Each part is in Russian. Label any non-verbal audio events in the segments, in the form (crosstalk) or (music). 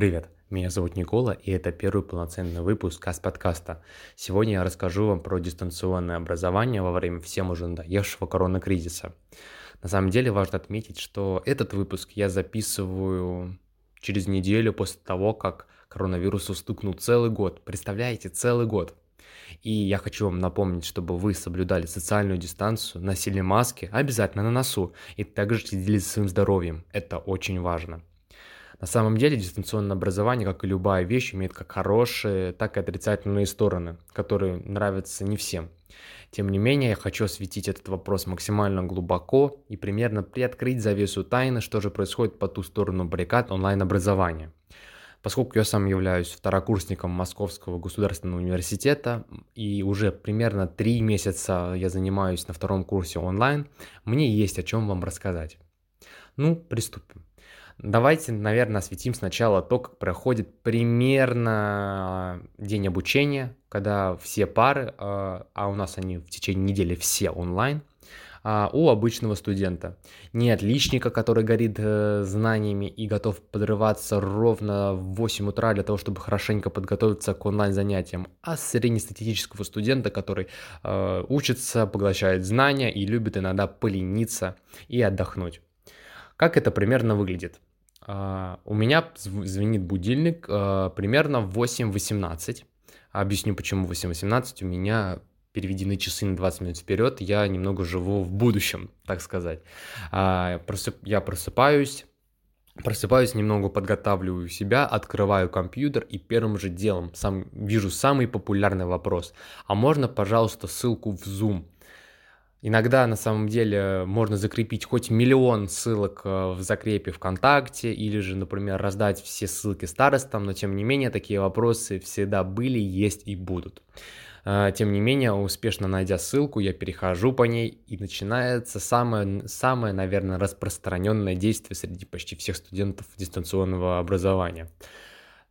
Привет, меня зовут Никола, и это первый полноценный выпуск Кас-подкаста. Сегодня я расскажу вам про дистанционное образование во время всем уже надоевшего коронакризиса. На самом деле важно отметить, что этот выпуск я записываю через неделю после того, как коронавирусу стукнул целый год. Представляете, целый год. И я хочу вам напомнить, чтобы вы соблюдали социальную дистанцию, носили маски обязательно на носу и также следили за своим здоровьем. Это очень важно. На самом деле дистанционное образование, как и любая вещь, имеет как хорошие, так и отрицательные стороны, которые нравятся не всем. Тем не менее, я хочу осветить этот вопрос максимально глубоко и примерно приоткрыть завесу тайны, что же происходит по ту сторону баррикад онлайн-образования. Поскольку я сам являюсь второкурсником Московского государственного университета и уже примерно три месяца я занимаюсь на втором курсе онлайн, мне есть о чем вам рассказать. Ну, приступим. Давайте, наверное, осветим сначала то, как проходит примерно день обучения, когда все пары, а, а у нас они в течение недели все онлайн, а, у обычного студента. Не отличника, который горит э, знаниями и готов подрываться ровно в 8 утра для того, чтобы хорошенько подготовиться к онлайн-занятиям, а среднестатистического студента, который учится, поглощает знания и любит иногда полениться и отдохнуть. Как это примерно выглядит? А, у меня звенит будильник а, примерно в 8.18. Объясню, почему 8.18. У меня переведены часы на 20 минут вперед. Я немного живу в будущем, так сказать. А, я просыпаюсь, Просыпаюсь, немного подготавливаю себя, открываю компьютер и первым же делом сам, вижу самый популярный вопрос. А можно, пожалуйста, ссылку в Zoom? Иногда на самом деле можно закрепить хоть миллион ссылок э, в закрепе ВКонтакте или же, например, раздать все ссылки старостам, но тем не менее такие вопросы всегда были, есть и будут. Э, тем не менее, успешно найдя ссылку, я перехожу по ней, и начинается самое, самое наверное, распространенное действие среди почти всех студентов дистанционного образования –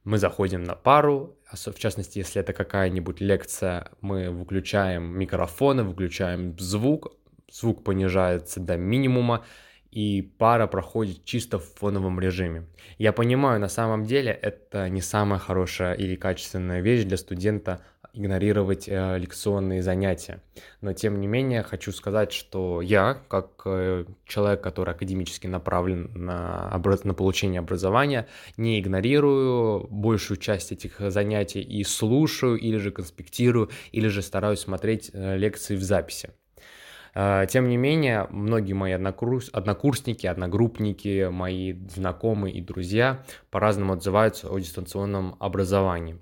мы заходим на пару, в частности, если это какая-нибудь лекция, мы выключаем микрофоны, выключаем звук, звук понижается до минимума, и пара проходит чисто в фоновом режиме. Я понимаю, на самом деле это не самая хорошая или качественная вещь для студента игнорировать э, лекционные занятия. Но тем не менее хочу сказать, что я, как э, человек, который академически направлен на, образ... на получение образования, не игнорирую большую часть этих занятий и слушаю, или же конспектирую, или же стараюсь смотреть э, лекции в записи. Э, тем не менее, многие мои однокурс... однокурсники, одногруппники, мои знакомые и друзья по-разному отзываются о дистанционном образовании.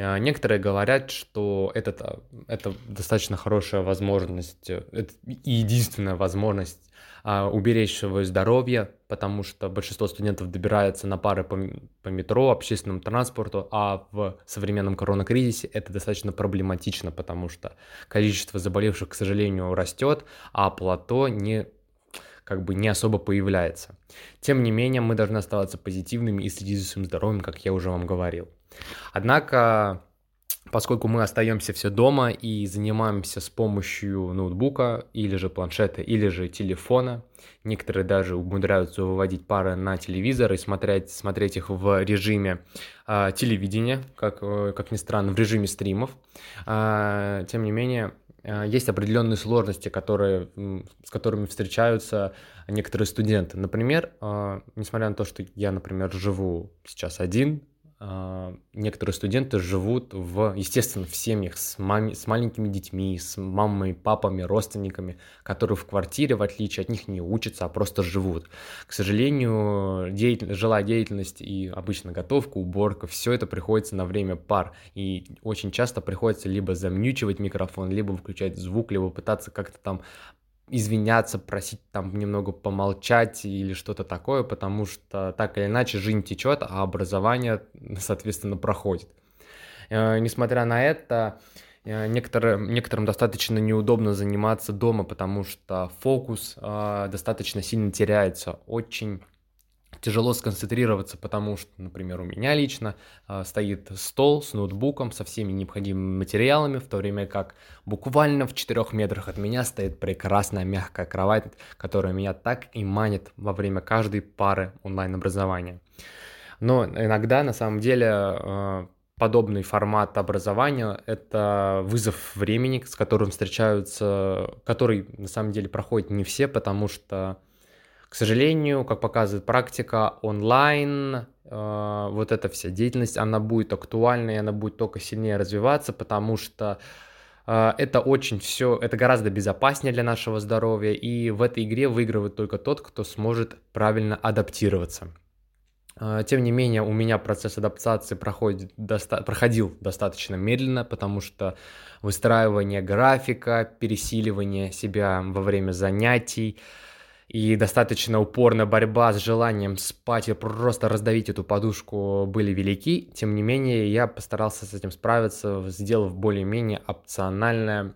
Э, некоторые говорят, что это, это достаточно хорошая возможность, э, это единственная возможность а, уберечь свое здоровье, потому что большинство студентов добирается на пары по, по метро, общественному транспорту, а в современном коронакризисе это достаточно проблематично, потому что количество заболевших, к сожалению, растет, а плато не как бы не особо появляется. Тем не менее, мы должны оставаться позитивными и следить за своим здоровьем, как я уже вам говорил. Однако, поскольку мы остаемся все дома и занимаемся с помощью ноутбука или же планшета, или же телефона, некоторые даже умудряются выводить пары на телевизор и смотреть, смотреть их в режиме э, телевидения, как, э, как ни странно, в режиме стримов. Э, тем не менее, есть определенные сложности, которые, с которыми встречаются некоторые студенты. Например, несмотря на то, что я, например, живу сейчас один, а, некоторые студенты живут в, естественно, в семьях с, маме, с маленькими детьми, с мамами, папами, родственниками, которые в квартире, в отличие от них, не учатся, а просто живут. К сожалению, деятель, жилая деятельность и обычно готовка, уборка, все это приходится на время пар. И очень часто приходится либо замьючивать микрофон, либо выключать звук, либо пытаться как-то там извиняться, просить там немного помолчать или что-то такое, потому что так или иначе жизнь течет, а образование, соответственно, проходит. Э, несмотря на это, э, некоторым, некоторым достаточно неудобно заниматься дома, потому что фокус э, достаточно сильно теряется. Очень тяжело сконцентрироваться, потому что, например, у меня лично э, стоит стол с ноутбуком, со всеми необходимыми материалами, в то время как буквально в 4 метрах от меня стоит прекрасная мягкая кровать, которая меня так и манит во время каждой пары онлайн-образования. Но иногда, на самом деле, э, подобный формат образования — это вызов времени, с которым встречаются, который, на самом деле, проходит не все, потому что, к сожалению, как показывает практика, онлайн, э, вот эта вся деятельность, она будет актуальна, и она будет только сильнее развиваться, потому что э, это очень все, это гораздо безопаснее для нашего здоровья, и в этой игре выигрывает только тот, кто сможет правильно адаптироваться. А, тем не менее, у меня процесс адаптации проходит, доста- проходил достаточно медленно, потому что выстраивание графика, пересиливание себя во время занятий и достаточно упорная борьба с желанием спать и просто раздавить эту подушку были велики. Тем не менее, я постарался с этим справиться, сделав более-менее опциональное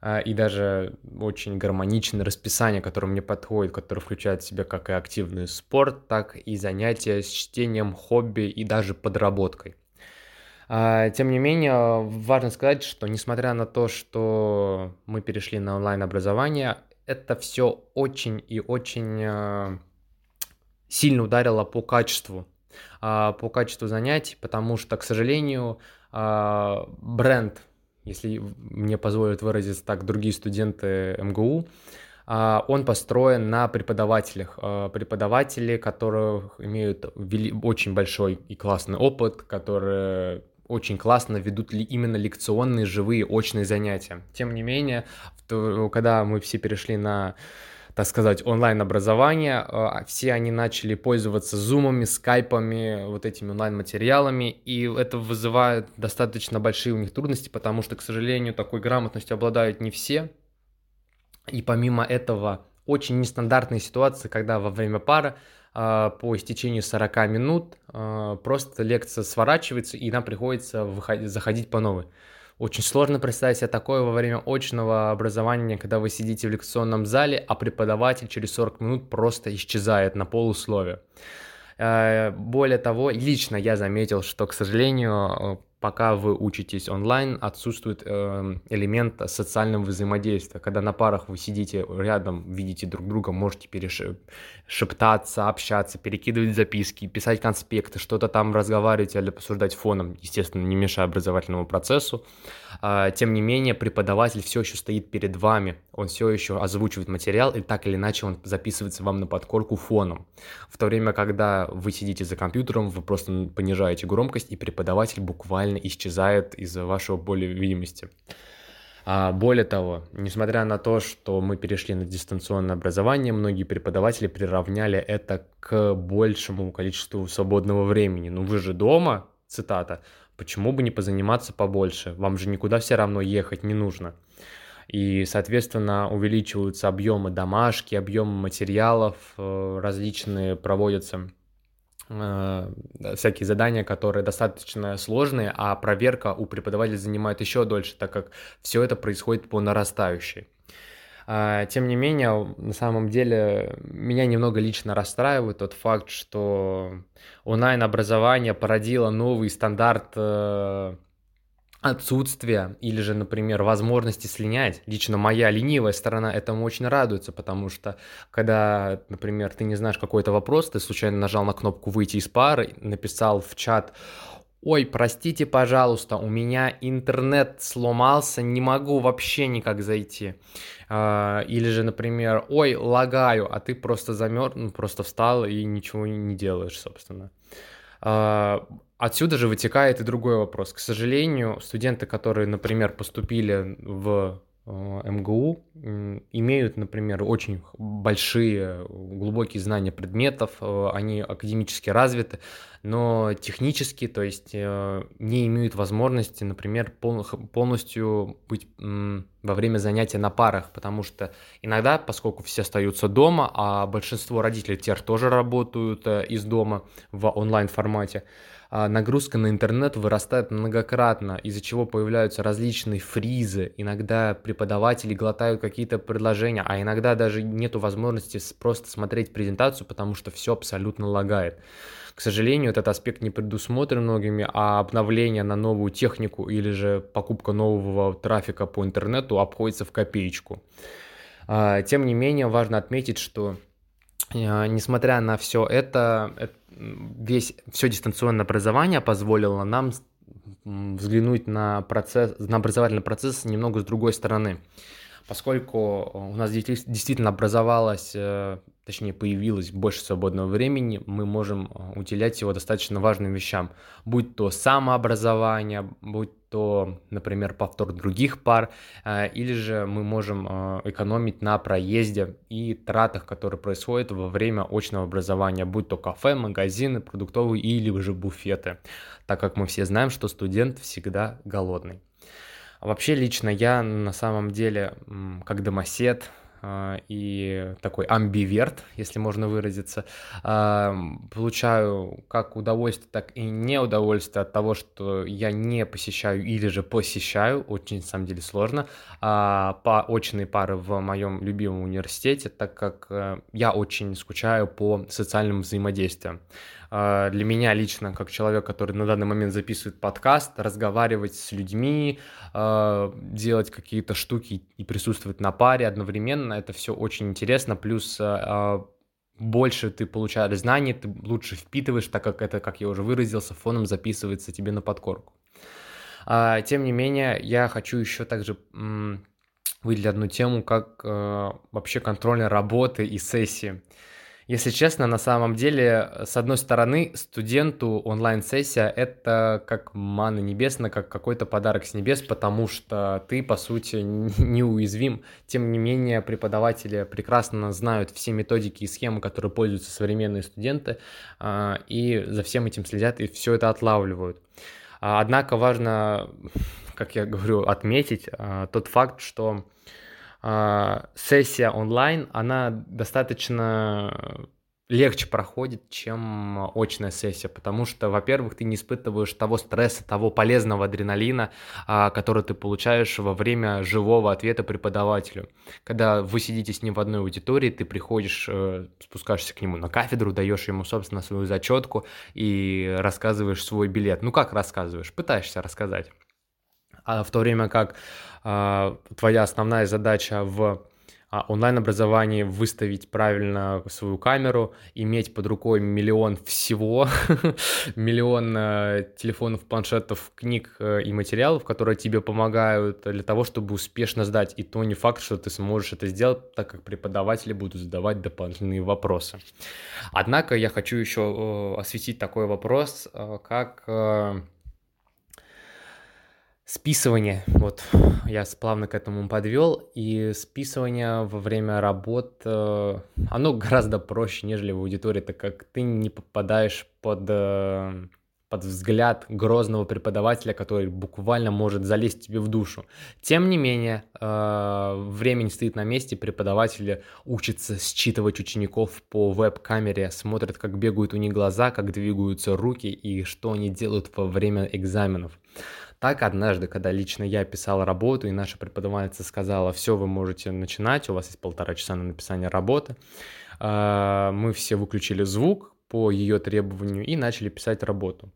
а, и даже очень гармоничное расписание, которое мне подходит, которое включает в себя как и активный спорт, так и занятия с чтением, хобби и даже подработкой. А, тем не менее, важно сказать, что несмотря на то, что мы перешли на онлайн-образование, это все очень и очень а, сильно ударило по качеству, по качеству занятий, потому что, к сожалению, бренд если мне позволят выразиться так другие студенты МГУ, а, он построен на преподавателях. А, преподаватели, которые имеют очень большой и классный опыт, которые очень классно ведут ли именно лекционные, живые, очные занятия. Тем не менее, когда мы все перешли на так сказать, онлайн-образование. А, все они начали пользоваться зумами, скайпами, вот этими онлайн-материалами, и это вызывает достаточно большие у них трудности, потому что, к сожалению, такой грамотностью обладают не все. И помимо этого, очень нестандартные ситуации, когда во время пары по истечению 40 минут а, просто лекция сворачивается, и нам приходится выходить, заходить по новой. Очень сложно представить себе такое во время очного образования, когда вы сидите в лекционном зале, а преподаватель через 40 минут просто исчезает на полусловие. Э, более того, лично я заметил, что, к сожалению, пока вы учитесь онлайн, отсутствует э, элемент социального взаимодействия. Когда на парах вы сидите рядом, видите друг друга, можете перешептаться, общаться, перекидывать записки, писать конспекты, что-то там разговаривать или посуждать фоном, естественно, не мешая образовательному процессу. Э, тем не менее, преподаватель все еще стоит перед вами, он все еще озвучивает материал, и так или иначе он записывается вам на подкорку фоном. В то время, когда вы сидите за компьютером, вы просто понижаете громкость, и преподаватель буквально реально исчезает из-за вашего поля видимости. А более того, несмотря на то, что мы перешли на дистанционное образование, многие преподаватели приравняли это к большему количеству свободного времени. Ну вы же дома, цитата, почему бы не позаниматься побольше? Вам же никуда все равно ехать не нужно. И, соответственно, увеличиваются объемы домашки, объемы материалов, э, различные проводятся всякие задания, которые достаточно сложные, а проверка у преподавателя занимает еще дольше, так как все это происходит по нарастающей. А, тем не менее, на самом деле, меня немного лично расстраивает тот факт, что онлайн-образование породило новый стандарт э, отсутствие или же, например, возможности слинять. Лично моя ленивая сторона этому очень радуется, потому что когда, например, ты не знаешь какой-то вопрос, ты случайно нажал на кнопку «Выйти из пары», написал в чат «Ой, простите, пожалуйста, у меня интернет сломался, не могу вообще никак зайти». А, или же, например, «Ой, лагаю», а ты просто замерз, ну, просто встал и ничего не делаешь, собственно. Отсюда же вытекает и другой вопрос. К сожалению, студенты, которые, например, поступили в э, МГУ, имеют, например, очень большие, глубокие знания предметов, э, они академически развиты, но технически, то есть э, не имеют возможности, например, полностью быть во время занятия на парах, потому что иногда, поскольку все остаются дома, а большинство родителей тех тоже работают из дома в онлайн формате, а, нагрузка на интернет вырастает многократно, из-за чего появляются различные фризы, иногда преподаватели глотают какие-то предложения, а иногда даже нет возможности просто смотреть презентацию, потому что все абсолютно лагает. К сожалению, этот аспект не предусмотрен многими, а обновление на новую технику или же покупка нового трафика по интернету обходится в копеечку. А, тем не менее, важно отметить, что несмотря на все это, весь, все дистанционное образование позволило нам взглянуть на процесс, на образовательный процесс немного с другой стороны. Поскольку у нас действительно образовалось, э, точнее появилось больше свободного времени, мы можем э, уделять его достаточно важным вещам, будь то самообразование, будь то, например, повтор других пар, э, или же мы можем экономить на проезде и тратах, которые происходят во время очного образования, будь то кафе, магазины, продуктовые или же буфеты, так как мы все знаем, что студент всегда голодный. А вообще лично я на самом деле как домосед а, и такой амбиверт, если можно выразиться, а, получаю как удовольствие, так и неудовольствие от того, что я не посещаю или же посещаю, очень на самом деле сложно, по очные пары в моем любимом университете, так как э, я очень скучаю по социальным взаимодействиям. А, для меня лично, как человек, который на данный момент записывает подкаст, разговаривать с людьми, а, делать какие-то штуки и присутствовать на паре одновременно, это все очень интересно, плюс а, больше ты получаешь знаний, ты лучше впитываешь, так как это, как я уже выразился, фоном записывается тебе на подкорку. Тем не менее, я хочу еще также выделить одну тему, как вообще контрольной работы и сессии. Если честно, на самом деле, с одной стороны, студенту онлайн-сессия — это как мана небесная, как какой-то подарок с небес, потому что ты, по сути, (laughs) неуязвим. Тем не менее, преподаватели прекрасно знают все методики и схемы, которые пользуются современные студенты, а, и за всем этим следят, и все это отлавливают. А, однако важно, как я говорю, отметить а, тот факт, что сессия онлайн, она достаточно легче проходит, чем очная сессия, потому что, во-первых, ты не испытываешь того стресса, того полезного адреналина, а, который ты получаешь во время живого ответа преподавателю. Когда вы сидите с ним в одной аудитории, ты приходишь, э, спускаешься к нему на кафедру, даешь ему, собственно, свою зачетку и рассказываешь свой билет. Ну как рассказываешь? Пытаешься рассказать. А в то время как а, твоя основная задача в а, онлайн-образовании выставить правильно свою камеру, иметь под рукой миллион всего, (laughs) миллион э, телефонов, планшетов, книг э, и материалов, которые тебе помогают для того, чтобы успешно сдать. И то не факт, что ты сможешь это сделать, так как преподаватели будут задавать дополнительные вопросы. Однако я хочу еще э, осветить такой вопрос, как Списывание, вот я плавно к этому подвел, и списывание во время работ, э, оно гораздо проще, нежели в аудитории, так как ты не попадаешь под, э, под взгляд грозного преподавателя, который буквально может залезть тебе в душу. Тем не менее, э, время не стоит на месте, преподаватели учатся считывать учеников по веб-камере, смотрят, как бегают у них глаза, как двигаются руки и что они делают во время экзаменов. Так однажды, когда лично я писал работу, и наша преподавательница сказала, все, вы можете начинать, у вас есть полтора часа на написание работы, а, мы все выключили звук по ее требованию и начали писать работу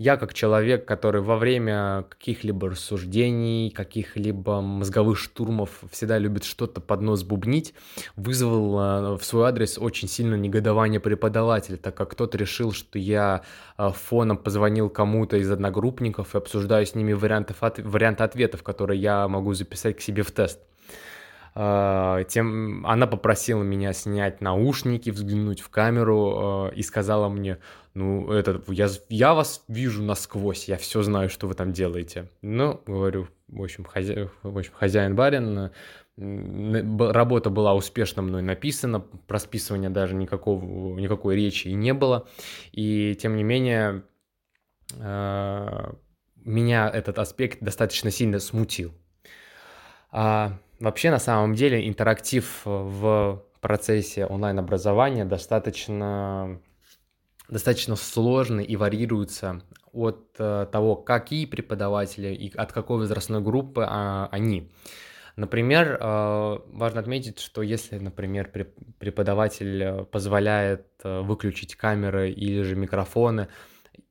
я как человек, который во время каких-либо рассуждений, каких-либо мозговых штурмов всегда любит что-то под нос бубнить, вызвал э, в свой адрес очень сильно негодование преподавателя, так как кто-то решил, что я э, фоном позвонил кому-то из одногруппников и обсуждаю с ними вариантов, варианты ответов, которые я могу записать к себе в тест. А, тем она попросила меня снять наушники, взглянуть в камеру э, и сказала мне, ну, это, я, я вас вижу насквозь, я все знаю, что вы там делаете. Ну, говорю, в общем, хозя... в общем хозяин-барин, работа была успешно мной написана, про списывание даже никакого, никакой речи и не было. И, тем не менее, э, меня этот аспект достаточно сильно смутил. А вообще, на самом деле, интерактив в процессе онлайн-образования достаточно достаточно сложны и варьируются от э, того, какие преподаватели и от какой возрастной группы а, они. Например, э, важно отметить, что если, например, преподаватель позволяет э, выключить камеры или же микрофоны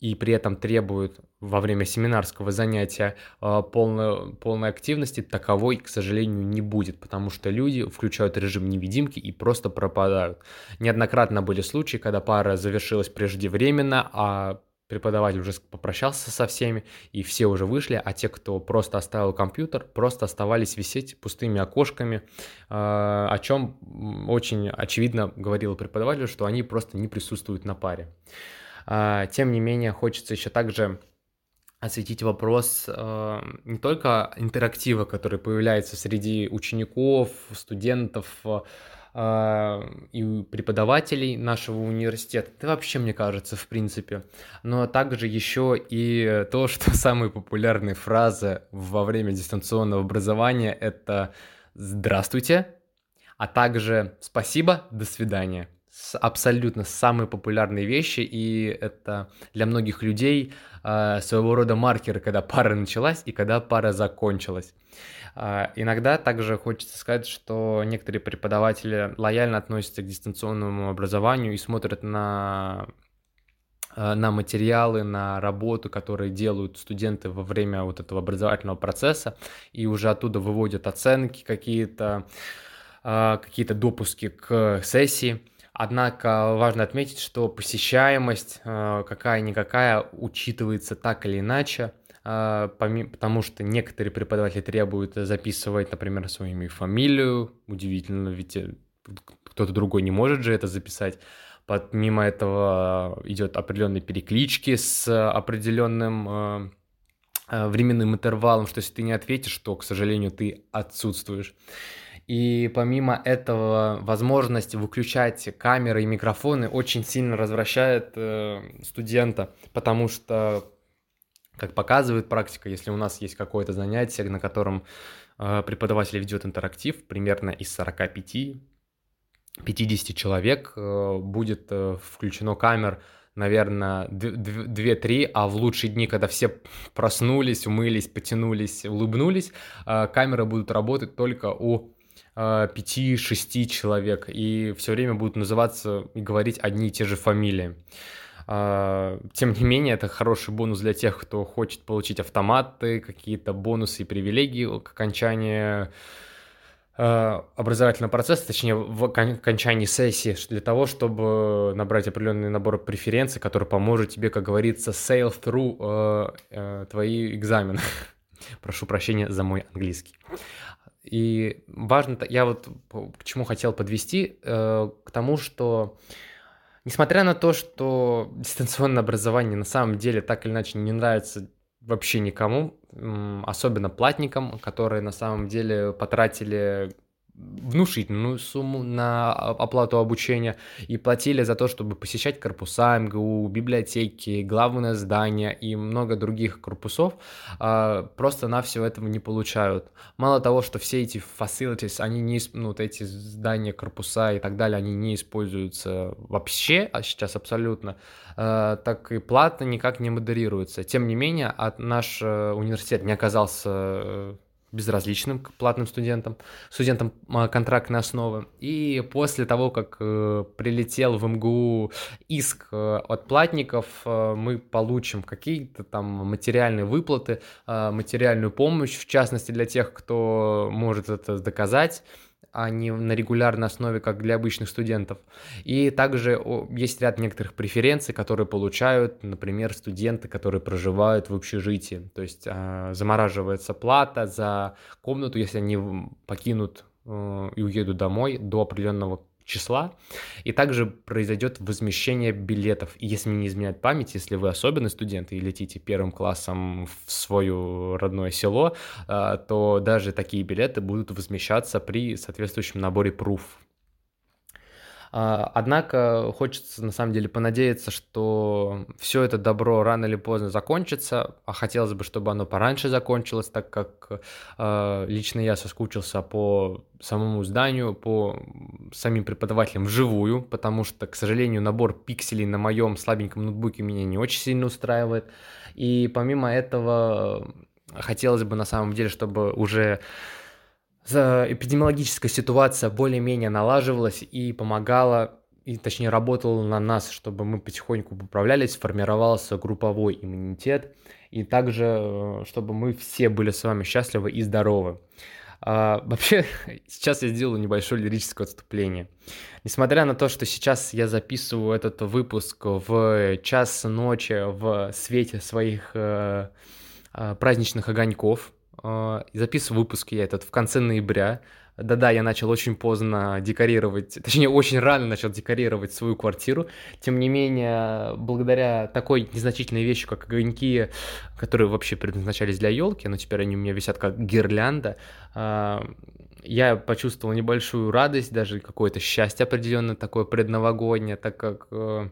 и при этом требуют во время семинарского занятия э, полной, полной активности, таковой, к сожалению, не будет, потому что люди включают режим невидимки и просто пропадают. Неоднократно были случаи, когда пара завершилась преждевременно, а преподаватель уже попрощался со всеми, и все уже вышли, а те, кто просто оставил компьютер, просто оставались висеть пустыми окошками, а, о чем очень очевидно говорил преподаватель, что они просто не присутствуют на паре. А, тем не менее, хочется еще также осветить вопрос э, не только интерактива, который появляется среди учеников, студентов, а, и преподавателей нашего университета, да вообще, мне кажется, в принципе, но также еще и то, что (laughs) самые популярные фразы во время дистанционного образования — это «здравствуйте», а также «спасибо», «до свидания» абсолютно самые популярные вещи, и это для многих людей э, своего рода маркеры, когда пара началась и когда пара закончилась. Э, иногда также хочется сказать, что некоторые преподаватели лояльно относятся к дистанционному образованию и смотрят на а, на материалы, на работу, которые делают студенты во время вот этого образовательного процесса, и уже оттуда выводят оценки какие-то, какие-то допуски к сессии. Однако важно отметить, что посещаемость э, какая-никакая учитывается так или иначе, э, потому что некоторые преподаватели требуют записывать, например, свою имя и фамилию. Удивительно, ведь э, кто-то другой не может же это записать. Помимо этого идет определенные переклички с определенным временным интервалом, что если ты не ответишь, то, к сожалению, ты отсутствуешь. И помимо этого, возможность выключать камеры и микрофоны очень сильно развращает э, студента, потому что, как показывает практика, если у нас есть какое-то занятие, на котором э, преподаватель ведет интерактив, примерно из 45 50 человек э, будет э, включено камер, наверное, 2-3, а в лучшие дни, когда все проснулись, умылись, потянулись, улыбнулись, э, камеры будут работать только у 5-6 человек, и все время будут называться и говорить одни и те же фамилии. А, тем не менее, это хороший бонус для тех, кто хочет получить автоматы, какие-то бонусы и привилегии к окончании а, образовательного процесса, точнее, в окончании сессии, для того, чтобы набрать определенный набор преференций, который поможет тебе, как говорится, sail through твои экзамены. (laughs) Прошу прощения за мой английский. И важно, я вот к чему хотел подвести, э, к тому, что несмотря на то, что (laughs) дистанционное образование на самом деле так или иначе не нравится вообще никому, особенно платникам, которые на самом деле потратили внушительную сумму на оплату обучения и платили за то, чтобы посещать корпуса МГУ, библиотеки, главное здание и много других корпусов, а, просто на все этого не получают. Мало того, что все эти facilities, они не, ну, вот эти здания, корпуса и так далее, они не используются вообще, а сейчас абсолютно, а, так и плата никак не модерируется. Тем не менее, наш э, университет не оказался э, безразличным к платным студентам, студентам а, контрактной основы. И после того, как э, прилетел в МГУ иск э, от платников, э, мы получим какие-то там материальные выплаты, материальную помощь, в частности для тех, кто может это доказать а не на регулярной основе, как для обычных студентов. И также есть ряд некоторых преференций, которые получают, например, студенты, которые проживают в общежитии. То есть а, замораживается плата за комнату, если они покинут э, и уедут домой до определенного числа, и также произойдет возмещение билетов. И если не изменяет память, если вы особенный студент и летите первым классом в свое родное село, а, то даже такие билеты будут возмещаться при соответствующем наборе пруф. А, однако хочется на самом деле понадеяться, что все это добро рано или поздно закончится, а хотелось бы, чтобы оно пораньше закончилось, так как э, лично я соскучился по самому зданию, по самим преподавателям вживую, потому что, к сожалению, набор пикселей на моем слабеньком ноутбуке меня не очень сильно устраивает. И помимо этого хотелось бы на самом деле, чтобы уже эпидемиологическая ситуация более-менее налаживалась и помогала и точнее работал на нас, чтобы мы потихоньку поправлялись, формировался групповой иммунитет, и также, э, чтобы мы все были с вами счастливы и здоровы. А, вообще, (laughs) сейчас я сделаю небольшое лирическое отступление. Несмотря на то, что сейчас я записываю этот выпуск в час ночи в свете своих э, э, праздничных огоньков, записываю выпуск я этот в конце ноября, да-да, я начал очень поздно декорировать, точнее, очень рано начал декорировать свою квартиру. Тем не менее, благодаря такой незначительной вещи, как огоньки, которые вообще предназначались для елки, но теперь они у меня висят как гирлянда, а, я почувствовал небольшую радость, даже какое-то счастье определенное такое предновогоднее, так как э,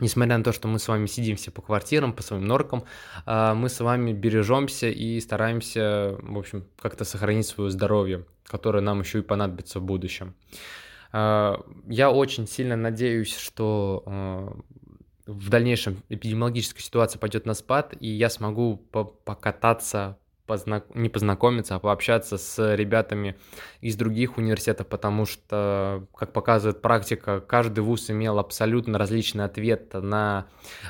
Несмотря на то, что мы с вами сидим все по квартирам, по своим норкам, а, мы с вами бережемся и стараемся, в общем, как-то сохранить свое здоровье, которое нам еще и понадобится в будущем. А, я очень сильно надеюсь, что а, в дальнейшем эпидемиологическая ситуация пойдет на спад, и я смогу покататься познак... не познакомиться, а пообщаться с ребятами из других университетов, потому что, как показывает практика, каждый вуз имел абсолютно различный ответ на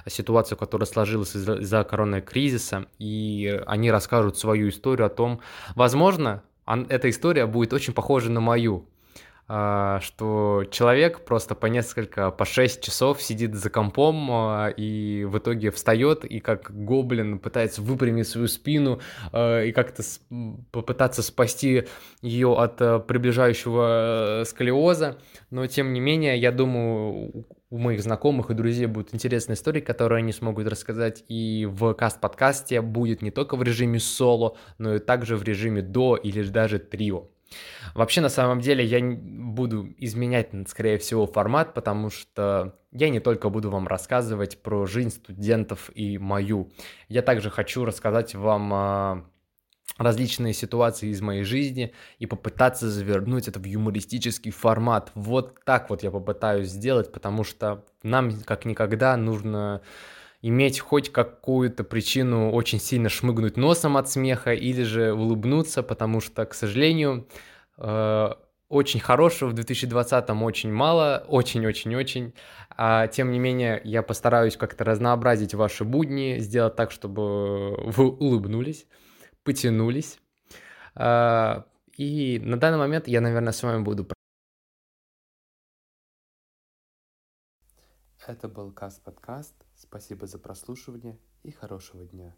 ситуацию, которая сложилась из-за, из-за коронакризиса, и они расскажут свою историю о том, возможно, эта история будет очень похожа на мою, что человек просто по несколько, по 6 часов сидит за компом а, и в итоге встает и как гоблин пытается выпрямить свою спину а, и как-то попытаться спасти ее от приближающего э, сколиоза. Но тем не менее, я думаю, у моих знакомых и друзей будут интересные истории, которые они смогут рассказать и в каст-подкасте будет не только в режиме соло, но и также в режиме до или даже трио. Вообще, на самом деле, я буду изменять, скорее всего, формат, потому что я не только буду вам рассказывать про жизнь студентов и мою. Я также хочу рассказать вам а, различные ситуации из моей жизни и попытаться завернуть это в юмористический формат. Вот так вот я попытаюсь сделать, потому что нам как никогда нужно иметь хоть какую-то причину очень сильно шмыгнуть носом от смеха или же улыбнуться, потому что, к сожалению, э, очень хорошего в 2020-м очень мало, очень-очень-очень. А, тем не менее, я постараюсь как-то разнообразить ваши будни, сделать так, чтобы вы улыбнулись, потянулись. А, и на данный момент я, наверное, с вами буду Это был Каст Подкаст. Спасибо за прослушивание и хорошего дня.